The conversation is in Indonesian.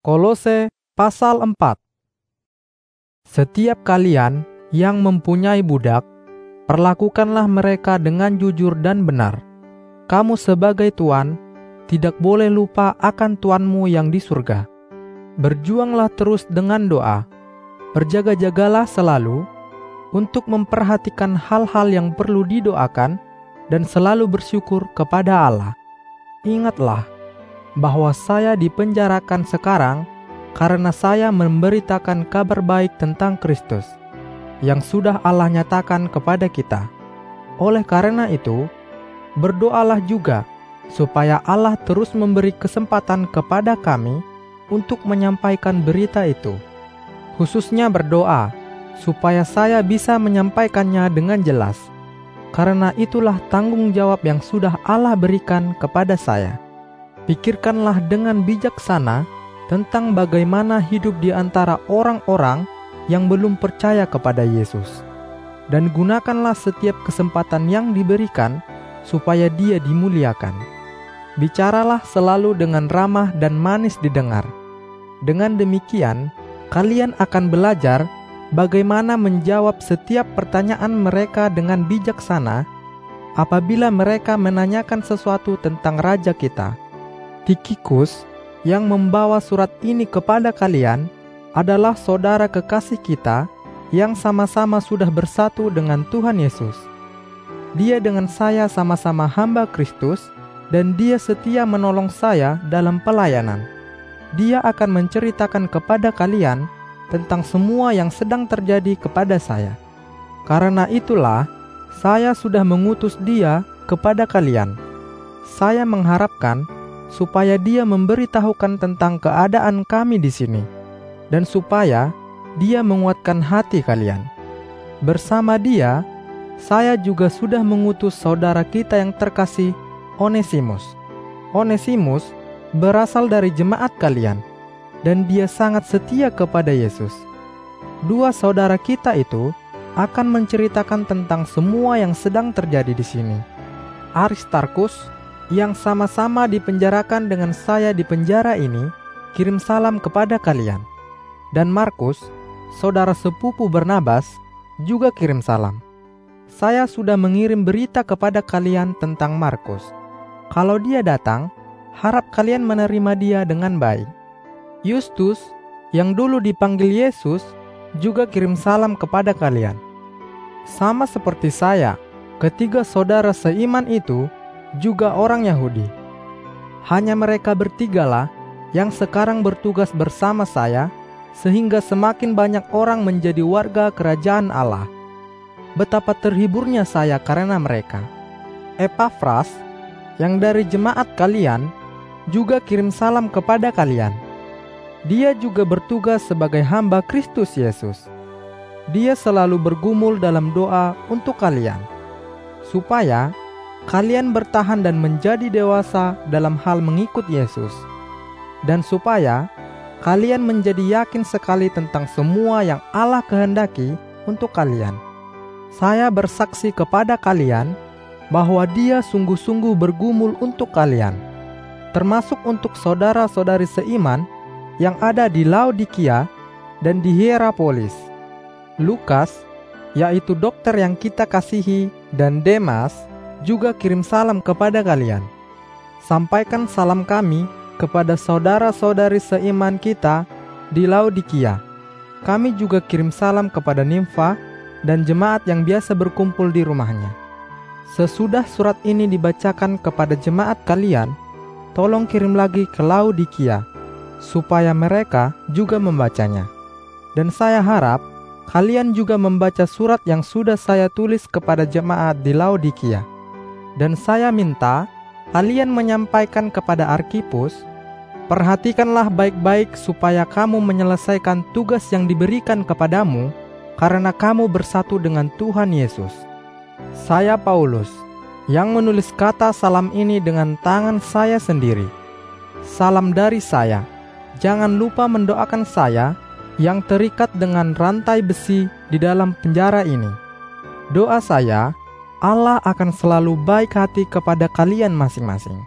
Kolose pasal 4 Setiap kalian yang mempunyai budak, perlakukanlah mereka dengan jujur dan benar. Kamu sebagai tuan, tidak boleh lupa akan tuanmu yang di surga. Berjuanglah terus dengan doa. Berjaga-jagalah selalu untuk memperhatikan hal-hal yang perlu didoakan dan selalu bersyukur kepada Allah. Ingatlah, bahwa saya dipenjarakan sekarang karena saya memberitakan kabar baik tentang Kristus yang sudah Allah nyatakan kepada kita. Oleh karena itu, berdoalah juga supaya Allah terus memberi kesempatan kepada kami untuk menyampaikan berita itu. Khususnya berdoa supaya saya bisa menyampaikannya dengan jelas. Karena itulah tanggung jawab yang sudah Allah berikan kepada saya pikirkanlah dengan bijaksana tentang bagaimana hidup di antara orang-orang yang belum percaya kepada Yesus. Dan gunakanlah setiap kesempatan yang diberikan supaya dia dimuliakan. Bicaralah selalu dengan ramah dan manis didengar. Dengan demikian, kalian akan belajar bagaimana menjawab setiap pertanyaan mereka dengan bijaksana apabila mereka menanyakan sesuatu tentang raja kita Tikikus yang membawa surat ini kepada kalian adalah saudara kekasih kita yang sama-sama sudah bersatu dengan Tuhan Yesus. Dia dengan saya sama-sama hamba Kristus dan dia setia menolong saya dalam pelayanan. Dia akan menceritakan kepada kalian tentang semua yang sedang terjadi kepada saya. Karena itulah saya sudah mengutus dia kepada kalian. Saya mengharapkan supaya dia memberitahukan tentang keadaan kami di sini, dan supaya dia menguatkan hati kalian. Bersama dia, saya juga sudah mengutus saudara kita yang terkasih, Onesimus. Onesimus berasal dari jemaat kalian, dan dia sangat setia kepada Yesus. Dua saudara kita itu akan menceritakan tentang semua yang sedang terjadi di sini. Aristarkus yang sama-sama dipenjarakan dengan saya di penjara ini kirim salam kepada kalian. Dan Markus, saudara sepupu Bernabas, juga kirim salam. Saya sudah mengirim berita kepada kalian tentang Markus. Kalau dia datang, harap kalian menerima dia dengan baik. Yustus, yang dulu dipanggil Yesus, juga kirim salam kepada kalian. Sama seperti saya, ketiga saudara seiman itu juga orang Yahudi. Hanya mereka bertigalah yang sekarang bertugas bersama saya, sehingga semakin banyak orang menjadi warga kerajaan Allah. Betapa terhiburnya saya karena mereka. Epafras, yang dari jemaat kalian, juga kirim salam kepada kalian. Dia juga bertugas sebagai hamba Kristus Yesus. Dia selalu bergumul dalam doa untuk kalian, supaya kalian bertahan dan menjadi dewasa dalam hal mengikut Yesus, dan supaya kalian menjadi yakin sekali tentang semua yang Allah kehendaki untuk kalian. Saya bersaksi kepada kalian bahwa Dia sungguh-sungguh bergumul untuk kalian, termasuk untuk saudara-saudari seiman yang ada di Laodikia dan di Hierapolis. Lukas, yaitu dokter yang kita kasihi, dan Demas, juga kirim salam kepada kalian. Sampaikan salam kami kepada saudara-saudari seiman kita di Laodikia. Kami juga kirim salam kepada Nimfa dan jemaat yang biasa berkumpul di rumahnya. Sesudah surat ini dibacakan kepada jemaat kalian, tolong kirim lagi ke Laodikia, supaya mereka juga membacanya. Dan saya harap kalian juga membaca surat yang sudah saya tulis kepada jemaat di Laodikia dan saya minta kalian menyampaikan kepada Arkipus, perhatikanlah baik-baik supaya kamu menyelesaikan tugas yang diberikan kepadamu karena kamu bersatu dengan Tuhan Yesus. Saya Paulus, yang menulis kata salam ini dengan tangan saya sendiri. Salam dari saya. Jangan lupa mendoakan saya yang terikat dengan rantai besi di dalam penjara ini. Doa saya Allah akan selalu baik hati kepada kalian masing-masing.